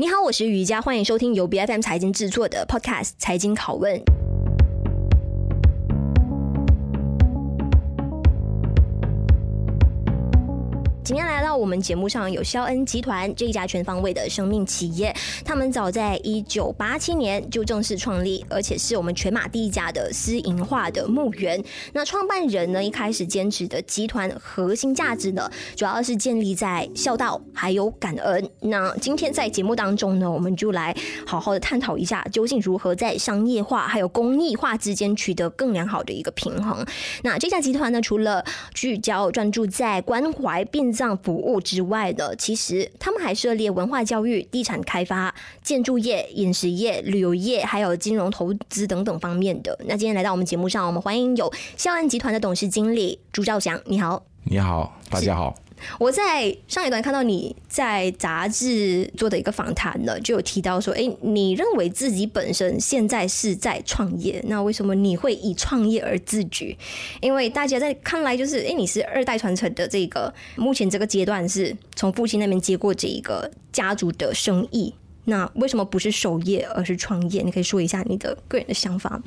你好，我是瑜伽，欢迎收听由 BFM 财经制作的 Podcast《财经拷问》。今天来到我们节目上有肖恩集团这一家全方位的生命企业，他们早在一九八七年就正式创立，而且是我们全马第一家的私营化的墓园。那创办人呢，一开始坚持的集团核心价值呢，主要是建立在孝道还有感恩。那今天在节目当中呢，我们就来好好的探讨一下，究竟如何在商业化还有公益化之间取得更良好的一个平衡。那这家集团呢，除了聚焦专注在关怀殡葬服务之外的，其实他们还涉猎文化教育、地产开发、建筑业、饮食业、旅游业，还有金融投资等等方面的。那今天来到我们节目上，我们欢迎有孝安集团的董事经理朱兆祥，你好，你好，大家好。我在上一段看到你在杂志做的一个访谈呢，就有提到说，哎，你认为自己本身现在是在创业，那为什么你会以创业而自居？因为大家在看来就是，哎，你是二代传承的这个，目前这个阶段是从父亲那边接过这一个家族的生意，那为什么不是守业而是创业？你可以说一下你的个人的想法。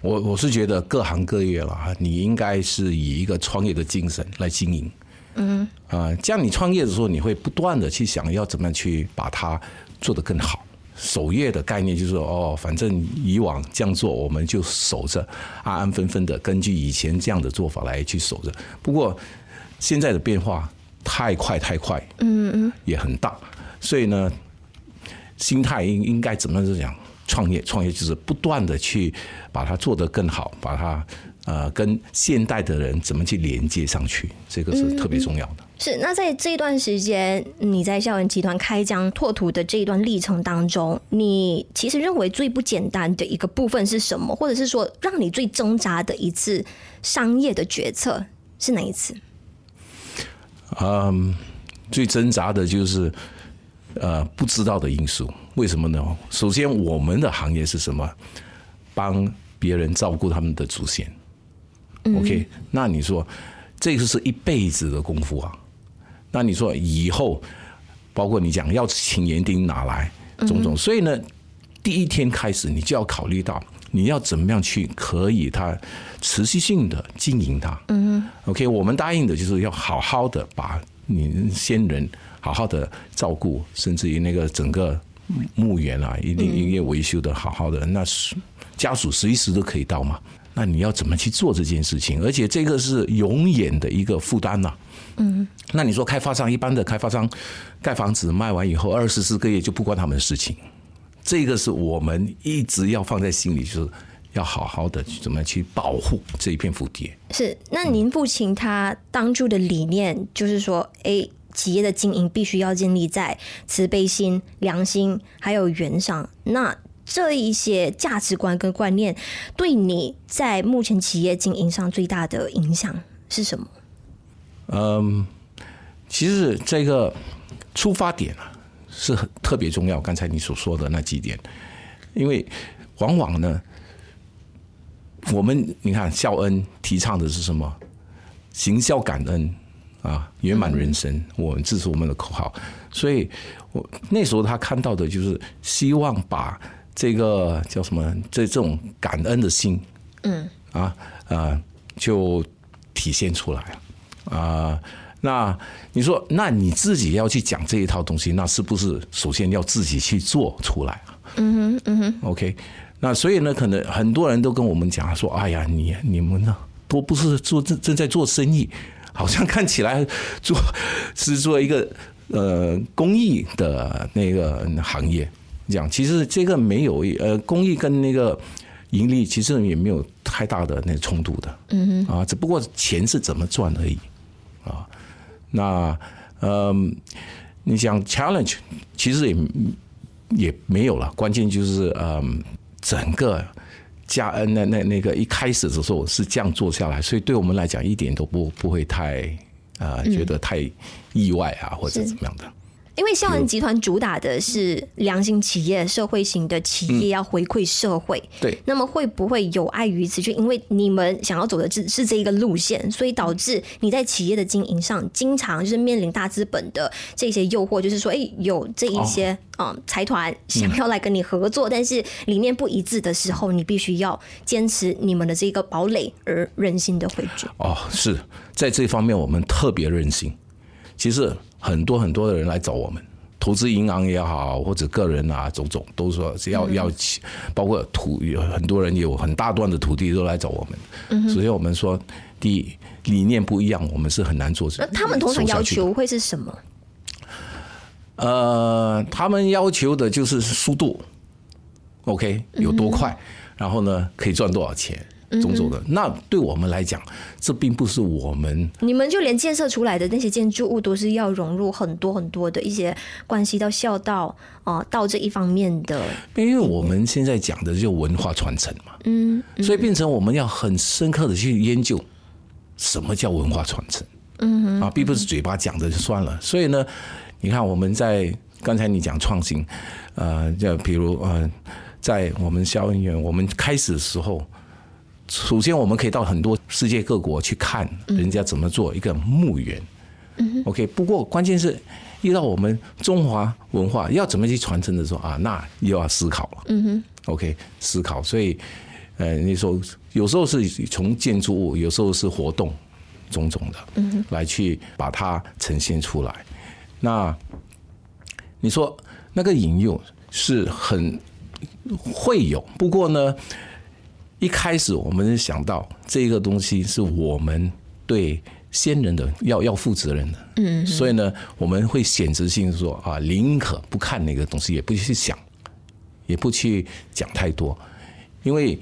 我我是觉得各行各业了，你应该是以一个创业的精神来经营。嗯啊，这样你创业的时候，你会不断的去想要怎么样去把它做得更好。守业的概念就是说，哦，反正以往这样做，我们就守着，安安分分的根据以前这样的做法来去守着。不过现在的变化太快太快，嗯嗯，也很大，所以呢，心态应应该怎么样讲？创业创业就是不断的去把它做得更好，把它。呃，跟现代的人怎么去连接上去，这个是特别重要的。嗯、是那在这一段时间，你在校园集团开疆拓土的这一段历程当中，你其实认为最不简单的一个部分是什么？或者是说，让你最挣扎的一次商业的决策是哪一次？嗯，最挣扎的就是呃不知道的因素。为什么呢？首先，我们的行业是什么？帮别人照顾他们的祖先。OK，那你说这个是一辈子的功夫啊？那你说以后，包括你讲要请园丁哪来种种，所以呢，第一天开始你就要考虑到你要怎么样去可以它持续性的经营它。嗯 OK，我们答应的就是要好好的把你先人好好的照顾，甚至于那个整个墓园啊，一定营业维修的好好的，那是家属随时都可以到嘛。那你要怎么去做这件事情？而且这个是永远的一个负担呐。嗯，那你说开发商一般的开发商盖房子卖完以后二十四个月就不关他们的事情，这个是我们一直要放在心里，就是要好好的去怎么去保护这一片福地。是，那您父亲他当初的理念就是说，哎，企业的经营必须要建立在慈悲心、良心还有缘上。那这一些价值观跟观念，对你在目前企业经营上最大的影响是什么？嗯，其实这个出发点啊是很特别重要。刚才你所说的那几点，因为往往呢，我们你看孝恩提倡的是什么？行孝感恩啊，圆满人生。嗯、我们这是我们的口号。所以我那时候他看到的就是希望把。这个叫什么？这这种感恩的心，嗯啊啊，就体现出来了啊。那你说，那你自己要去讲这一套东西，那是不是首先要自己去做出来？嗯哼，嗯哼。OK，那所以呢，可能很多人都跟我们讲说：“哎呀，你你们呢，都不是做正正在做生意，好像看起来做是做一个呃公益的那个行业。”讲其实这个没有呃，公益跟那个盈利其实也没有太大的那个冲突的，嗯哼啊，只不过钱是怎么赚而已啊。那嗯，你想 challenge 其实也也没有了，关键就是嗯，整个加恩那那那个一开始的时候是这样做下来，所以对我们来讲一点都不不会太啊觉得太意外啊或者怎么样的。因为孝恩集团主打的是良心企业、社会型的企业要回馈社会。嗯、对，那么会不会有碍于此？就因为你们想要走的是是这一个路线，所以导致你在企业的经营上，经常就是面临大资本的这些诱惑，就是说，哎，有这一些啊财团想要来跟你合作，但是理念不一致的时候，你必须要坚持你们的这个堡垒而任性的回绝。哦，是在这方面我们特别任性。其实。很多很多的人来找我们，投资银行也好，或者个人啊，种种都说要要，包括土有很多人有很大段的土地都来找我们。所以我们说，第一理念不一样，我们是很难做。那他们通常要求会是什么？呃，他们要求的就是速度，OK，有多快，然后呢，可以赚多少钱。种种的，那对我们来讲，这并不是我们。你们就连建设出来的那些建筑物，都是要融入很多很多的一些关系到孝道啊，道这一方面的。因为我们现在讲的就文化传承嘛，嗯，所以变成我们要很深刻的去研究什么叫文化传承，嗯啊，并不是嘴巴讲的就算了。所以呢，你看我们在刚才你讲创新，呃，就比如呃，在我们孝恩园，我们开始的时候。首先，我们可以到很多世界各国去看人家怎么做一个墓园。OK，不过关键是遇到我们中华文化要怎么去传承的时候啊，那又要思考了。嗯 OK，思考。所以，呃，你说有时候是从建筑物，有时候是活动，种种的，嗯来去把它呈现出来。那你说那个引诱是很会有，不过呢？一开始我们想到这个东西是我们对先人的要要负责任的，嗯，所以呢，我们会选择性说啊，宁可不看那个东西，也不去想，也不去讲太多，因为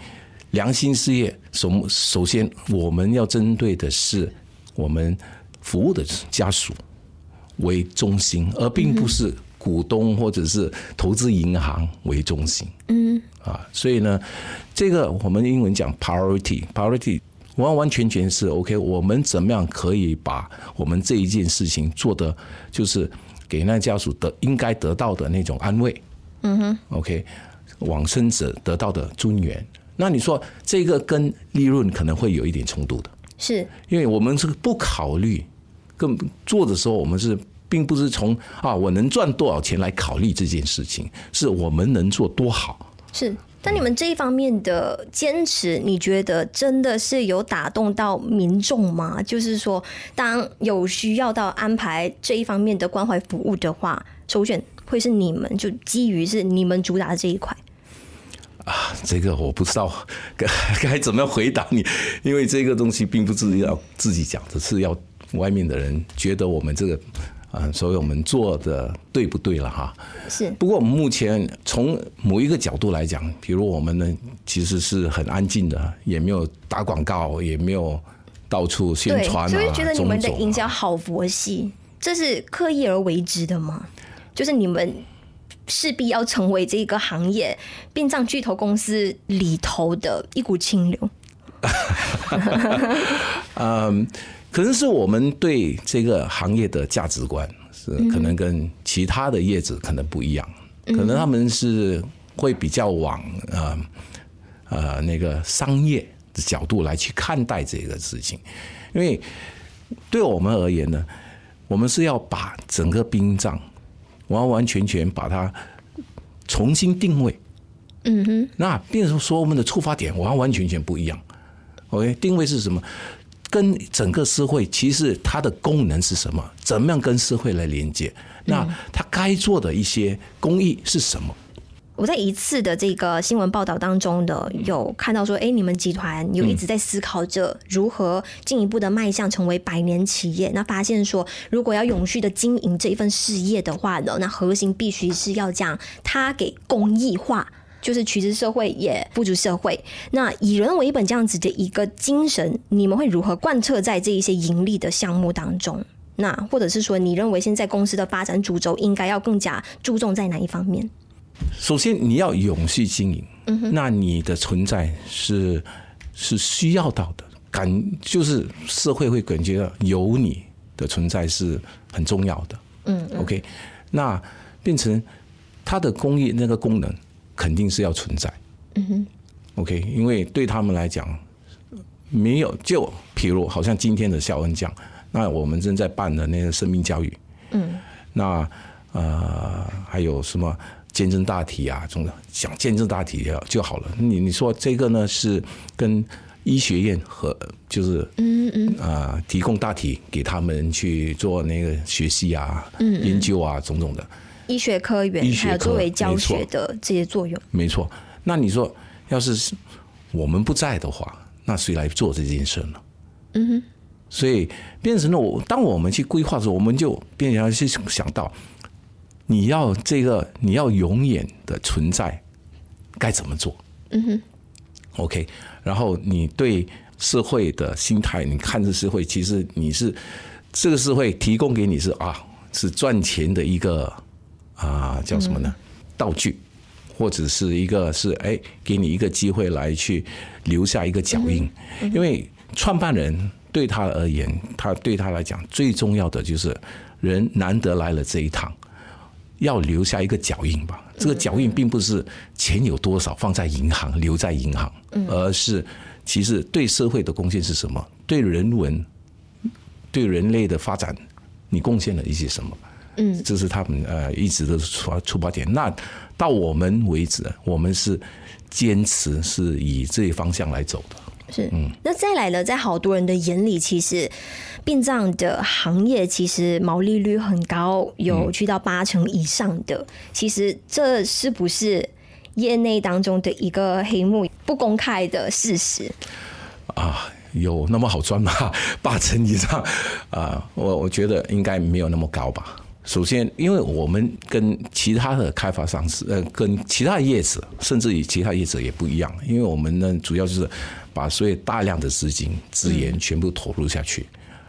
良心事业首首先我们要针对的是我们服务的家属为中心，而并不是股东或者是投资银行为中心，嗯。啊，所以呢，这个我们英文讲 priority，priority 完完全全是 OK。我们怎么样可以把我们这一件事情做的，就是给那家属得应该得到的那种安慰，嗯哼，OK，往生者得到的尊严。那你说这个跟利润可能会有一点冲突的，是因为我们是不考虑，更做的时候我们是并不是从啊我能赚多少钱来考虑这件事情，是我们能做多好。是，但你们这一方面的坚持，你觉得真的是有打动到民众吗？就是说，当有需要到安排这一方面的关怀服务的话，首选会是你们，就基于是你们主打的这一块。啊，这个我不知道该 该怎么样回答你，因为这个东西并不是要自己讲的，是要外面的人觉得我们这个。啊，所以我们做的对不对了哈？是。不过我们目前从某一个角度来讲，比如我们呢，其实是很安静的，也没有打广告，也没有到处宣传啊。所以觉得你们的营销好佛系，这是刻意而为之的吗？就是你们势必要成为这个行业殡葬巨头公司里头的一股清流。嗯。可能是我们对这个行业的价值观是可能跟其他的业者可能不一样，可能他们是会比较往呃呃那个商业的角度来去看待这个事情，因为对我们而言呢，我们是要把整个殡葬完完全全把它重新定位，嗯哼，那变成说我们的出发点完完全全不一样，OK，定位是什么？跟整个社会，其实它的功能是什么？怎么样跟社会来连接？那它该做的一些公益是什么？我在一次的这个新闻报道当中的有看到说，哎，你们集团有一直在思考着如何进一步的迈向成为百年企业。那发现说，如果要永续的经营这一份事业的话呢，那核心必须是要将它给公益化。就是取之社会，也付诸社会。那以人为本这样子的一个精神，你们会如何贯彻在这一些盈利的项目当中？那或者是说，你认为现在公司的发展主轴应该要更加注重在哪一方面？首先，你要永续经营，嗯哼，那你的存在是是需要到的，感就是社会会感觉到有你的存在是很重要的，嗯，嗯，OK。那变成它的工业那个功能肯定是要存在。嗯哼，OK，因为对他们来讲，没有就譬如好像今天的肖恩讲，那我们正在办的那个生命教育，嗯，那呃还有什么见证大体啊，种的讲见证大体就好了。你你说这个呢是跟医学院和就是嗯嗯。啊提供大体给他们去做那个学习啊、研究啊种种的医学科员，还有作为教学的这些作用，没错。那你说，要是我们不在的话，那谁来做这件事呢？嗯哼。所以变成了我，当我们去规划的时候，我们就变成要去想到，你要这个，你要永远的存在，该怎么做？嗯哼。OK，然后你对社会的心态，你看这社会，其实你是这个社会提供给你是啊，是赚钱的一个啊叫什么呢？道具。或者是一个是哎，给你一个机会来去留下一个脚印，因为创办人对他而言，他对他来讲最重要的就是人难得来了这一趟，要留下一个脚印吧。这个脚印并不是钱有多少放在银行留在银行，而是其实对社会的贡献是什么？对人文、对人类的发展，你贡献了一些什么？嗯，这是他们呃一直的出出发点。那到我们为止，我们是坚持是以这一方向来走的。是，嗯。那再来呢，在好多人的眼里，其实殡葬的行业其实毛利率很高，有去到八成以上的。其实这是不是业内当中的一个黑幕，不公开的事实？啊，有那么好赚吗？八成以上啊，我我觉得应该没有那么高吧。首先，因为我们跟其他的开发商是呃，跟其他的业者，甚至于其他业者也不一样。因为我们呢，主要就是把所有大量的资金资源全部投入下去，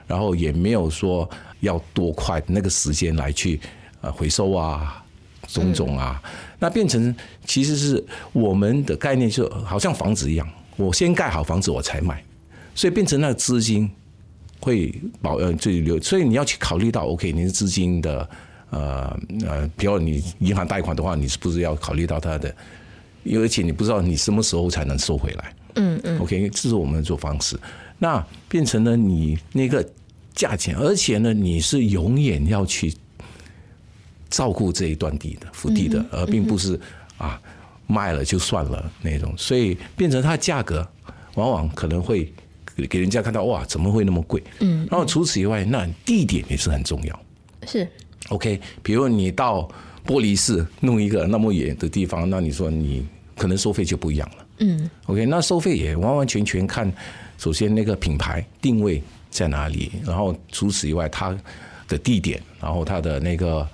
然后也没有说要多快那个时间来去呃回收啊，种种啊，那变成其实是我们的概念就好像房子一样，我先盖好房子我才卖，所以变成那个资金。会保呃这里留，所以你要去考虑到，OK，你的资金的呃呃，比如你银行贷款的话，你是不是要考虑到它的？而且你不知道你什么时候才能收回来。嗯嗯。OK，这是我们的做方式。那变成了你那个价钱，而且呢，你是永远要去照顾这一段地的福地的，而并不是啊卖了就算了那种。所以变成它价格往往可能会。给人家看到哇，怎么会那么贵？嗯，然后除此以外，那地点也是很重要。是，OK，比如你到玻璃市弄一个那么远的地方，那你说你可能收费就不一样了。嗯，OK，那收费也完完全全看，首先那个品牌定位在哪里，然后除此以外，它的地点，然后它的那个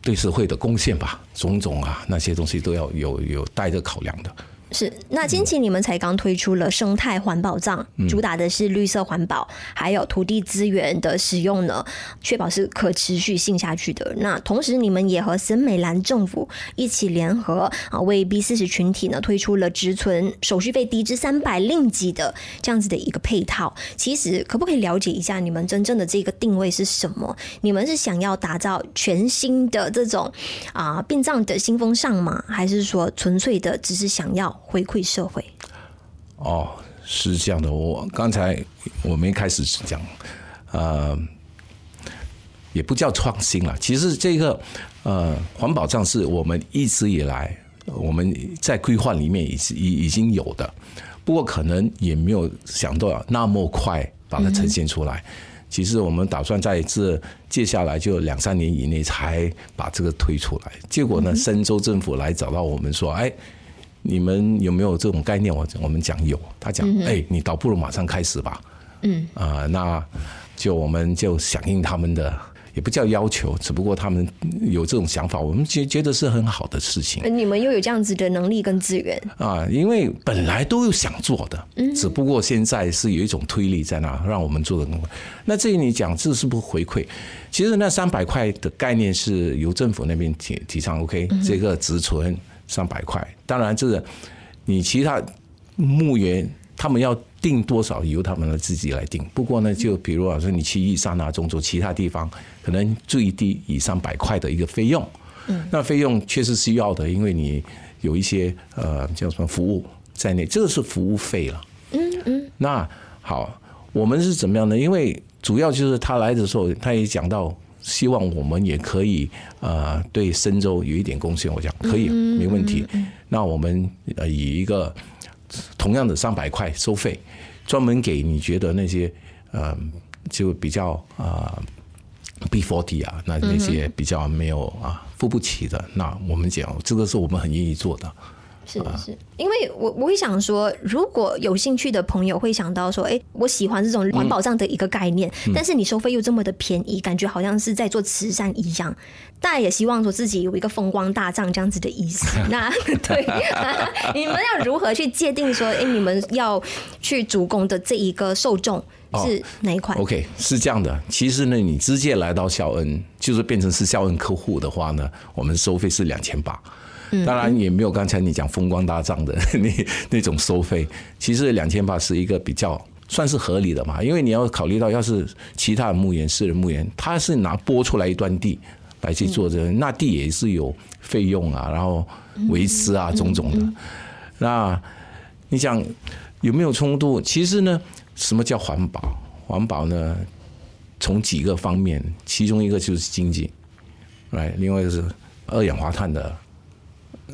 对社会的贡献吧，种种啊那些东西都要有有带着考量的。是，那近期你们才刚推出了生态环保葬，主打的是绿色环保，还有土地资源的使用呢，确保是可持续性下去的。那同时，你们也和森美兰政府一起联合啊，为 B 四十群体呢推出了植存手续费低至三百令吉的这样子的一个配套。其实，可不可以了解一下你们真正的这个定位是什么？你们是想要打造全新的这种啊殡葬的新风尚吗？还是说纯粹的只是想要？回馈社会，哦，是这样的。我刚才我们一开始讲，呃，也不叫创新了。其实这个呃，环保葬是我们一直以来我们在规划里面已已已经有的，不过可能也没有想到那么快把它呈现出来。其实我们打算在这接下来就两三年以内才把这个推出来。结果呢，深州政府来找到我们说，哎。你们有没有这种概念？我我们讲有，他讲，哎，你倒不如马上开始吧。嗯啊，那就我们就响应他们的，也不叫要求，只不过他们有这种想法，我们觉觉得是很好的事情。你们又有这样子的能力跟资源啊？因为本来都有想做的，只不过现在是有一种推力在那，让我们做的更快。那至于你讲这是不是回馈？其实那三百块的概念是由政府那边提提倡，OK，这个直存。上百块，当然这个你其他墓园他们要定多少由他们自己来定。不过呢，就比如啊，说你去玉山啊、中州其他地方，可能最低以上百块的一个费用。嗯，那费用确实需要的，因为你有一些呃叫什么服务在内，这个是服务费了。嗯嗯。那好，我们是怎么样呢？因为主要就是他来的时候，他也讲到。希望我们也可以呃对深州有一点贡献，我讲可以没问题。那我们呃以一个同样的三百块收费，专门给你觉得那些呃就比较啊 B forty 啊，那那些比较没有啊付不起的，那我们讲这个是我们很愿意做的。是是，因为我我会想说，如果有兴趣的朋友会想到说，哎，我喜欢这种环保上的一个概念，嗯、但是你收费又这么的便宜，感觉好像是在做慈善一样。大家也希望说自己有一个风光大葬这样子的意思。那对，你们要如何去界定说，哎，你们要去主攻的这一个受众是哪一款、哦、？OK，是这样的。其实呢，你直接来到孝恩，就是变成是孝恩客户的话呢，我们收费是两千八。当然也没有刚才你讲风光大葬的 那那种收费，其实两千八是一个比较算是合理的嘛，因为你要考虑到，要是其他的墓园、私人墓园，他是拿拨出来一段地来去做这个，那地也是有费用啊，然后维持啊种种的。那你讲有没有冲突？其实呢，什么叫环保？环保呢，从几个方面，其中一个就是经济，来，另外一个是二氧化碳的。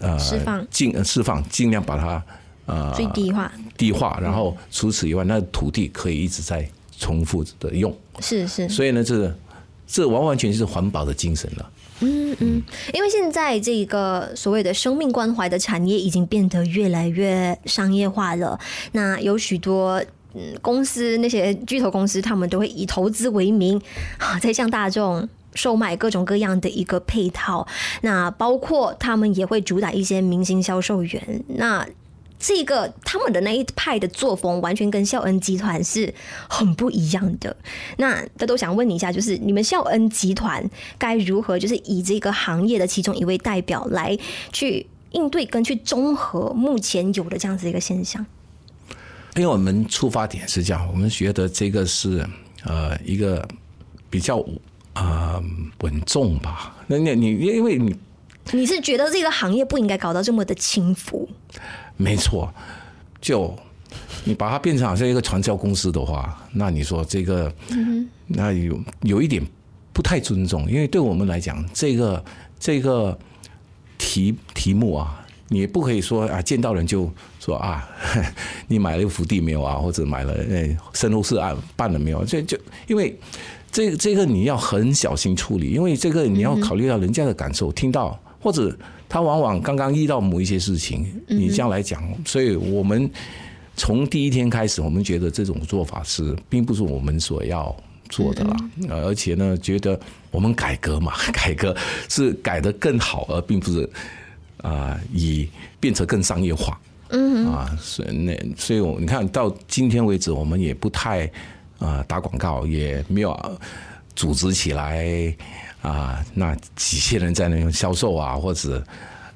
呃，释放尽释放，尽量把它呃最低化，低化，然后除此以外，那土地可以一直在重复的用。是是。所以呢，这这完完全是环保的精神了。嗯嗯，因为现在这个所谓的生命关怀的产业已经变得越来越商业化了。那有许多嗯公司，那些巨头公司，他们都会以投资为名啊，在向大众。售卖各种各样的一个配套，那包括他们也会主打一些明星销售员。那这个他们的那一派的作风，完全跟孝恩集团是很不一样的。那他都想问你一下，就是你们孝恩集团该如何，就是以这个行业的其中一位代表来去应对跟去综合目前有的这样子一个现象？因为我们出发点是这样，我们觉得这个是呃一个比较。啊，稳重吧？那那你因为你你是觉得这个行业不应该搞到这么的轻浮？没错，就你把它变成好像一个传销公司的话，那你说这个，那有有一点不太尊重，因为对我们来讲，这个这个题题目啊，你不可以说啊，见到人就说啊，你买了一个福地没有啊，或者买了哎，身后事案办了没有？这就因为。这这个你要很小心处理，因为这个你要考虑到人家的感受，听到或者他往往刚刚遇到某一些事情，你这样来讲，所以我们从第一天开始，我们觉得这种做法是并不是我们所要做的啦，而且呢，觉得我们改革嘛，改革是改得更好，而并不是啊以变成更商业化，嗯啊，所以那所以我你看到今天为止，我们也不太。啊，打广告也没有组织起来啊，那几千人在那种销售啊，或者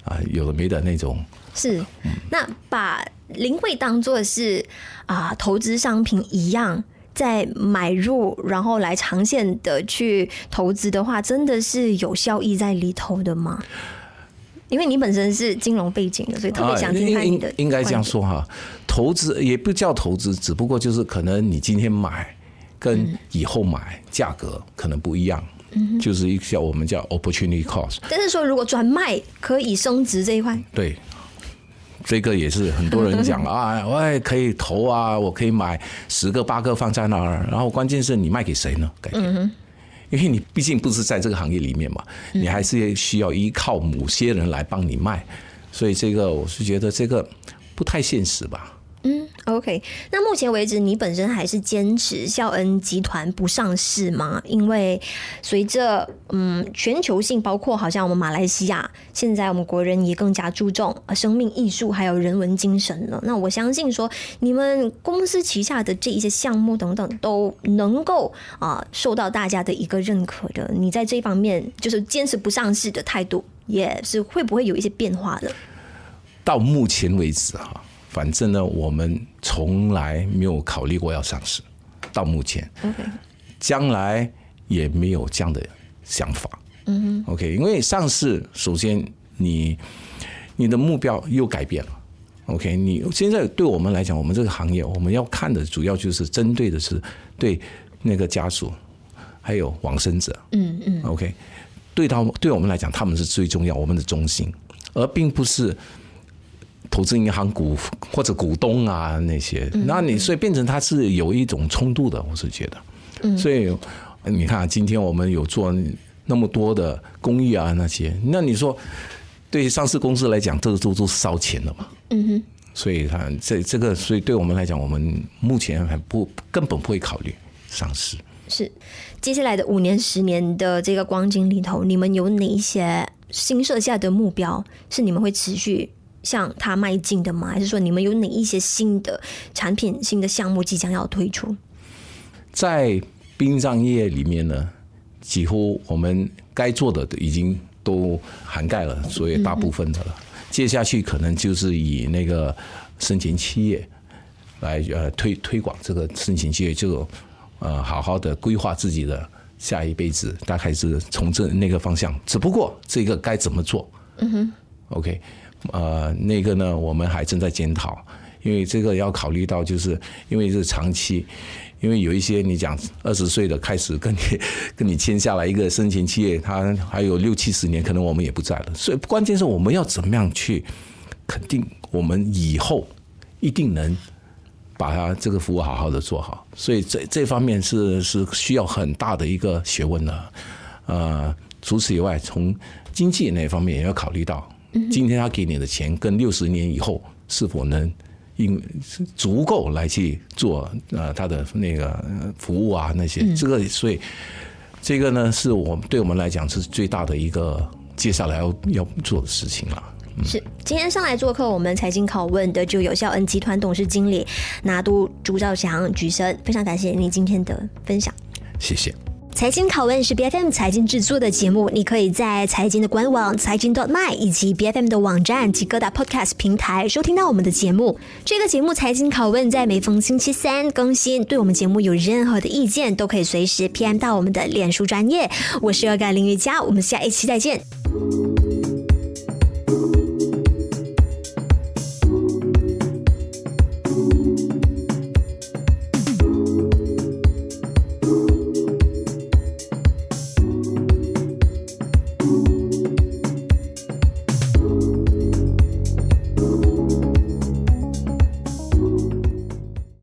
啊有的没的那种。是，那把灵慧当做是啊投资商品一样，在买入然后来长线的去投资的话，真的是有效益在里头的吗？因为你本身是金融背景的，所以特别想听看你的。应该这样说哈，投资也不叫投资，只不过就是可能你今天买跟以后买价格可能不一样，就是一个叫我们叫 opportunity cost。但是说如果转卖可以升值这一块，对，这个也是很多人讲啊，我也可以投啊，我可以买十个八个放在那儿，然后关键是你卖给谁呢？嗯哼。因为你毕竟不是在这个行业里面嘛，你还是需要依靠某些人来帮你卖，所以这个我是觉得这个不太现实吧。嗯，OK。那目前为止，你本身还是坚持孝恩集团不上市吗？因为随着嗯全球性，包括好像我们马来西亚，现在我们国人也更加注重生命艺术还有人文精神了。那我相信说，你们公司旗下的这一些项目等等，都能够啊受到大家的一个认可的。你在这方面就是坚持不上市的态度，也是会不会有一些变化的？到目前为止哈。反正呢，我们从来没有考虑过要上市，到目前将来也没有这样的想法。嗯哼，OK，因为上市，首先你你的目标又改变了。OK，你现在对我们来讲，我们这个行业，我们要看的主要就是针对的是对那个家属，还有往生者。嗯嗯，OK，对他对我们来讲，他们是最重要，我们的中心，而并不是投资银行股或者股东啊那些。那你所以变成它是有一种冲突的，我是觉得。嗯，所以你看，今天我们有做那么多的公益啊那些，那你说。对于上市公司来讲，这个都都是烧钱的嘛。嗯哼。所以它这这个，所以对我们来讲，我们目前还不根本不会考虑上市。是，接下来的五年、十年的这个光景里头，你们有哪一些新设下的目标是你们会持续向它迈进的吗？还是说你们有哪一些新的产品、新的项目即将要推出？在殡葬业里面呢，几乎我们该做的已经。都涵盖了，所以大部分的了。接下去可能就是以那个生前企业来呃推推广这个生前企业，就呃好好的规划自己的下一辈子，大概是从这那个方向。只不过这个该怎么做？嗯哼，OK，呃，那个呢，我们还正在检讨，因为这个要考虑到，就是因为是长期。因为有一些你讲二十岁的开始跟你跟你签下来一个生前企业，他还有六七十年，可能我们也不在了。所以关键是我们要怎么样去肯定我们以后一定能把它这个服务好好的做好。所以这这方面是是需要很大的一个学问的。呃，除此以外，从经济那方面也要考虑到，今天他给你的钱跟六十年以后是否能。因足够来去做呃他的那个服务啊那些，这个所以这个呢是我们对我们来讲是最大的一个接下来要要做的事情了。是今天上来做客我们财经拷问的就有孝恩集团董事经理拿督朱兆祥举生，非常感谢你今天的分享，谢谢。财经拷问是 BFM 财经制作的节目，你可以在财经的官网财经 dot my 以及 BFM 的网站及各大 Podcast 平台收听到我们的节目。这个节目财经拷问在每逢星期三更新。对我们节目有任何的意见，都可以随时 PM 到我们的脸书专业。我是恶感林瑜佳，我们下一期再见。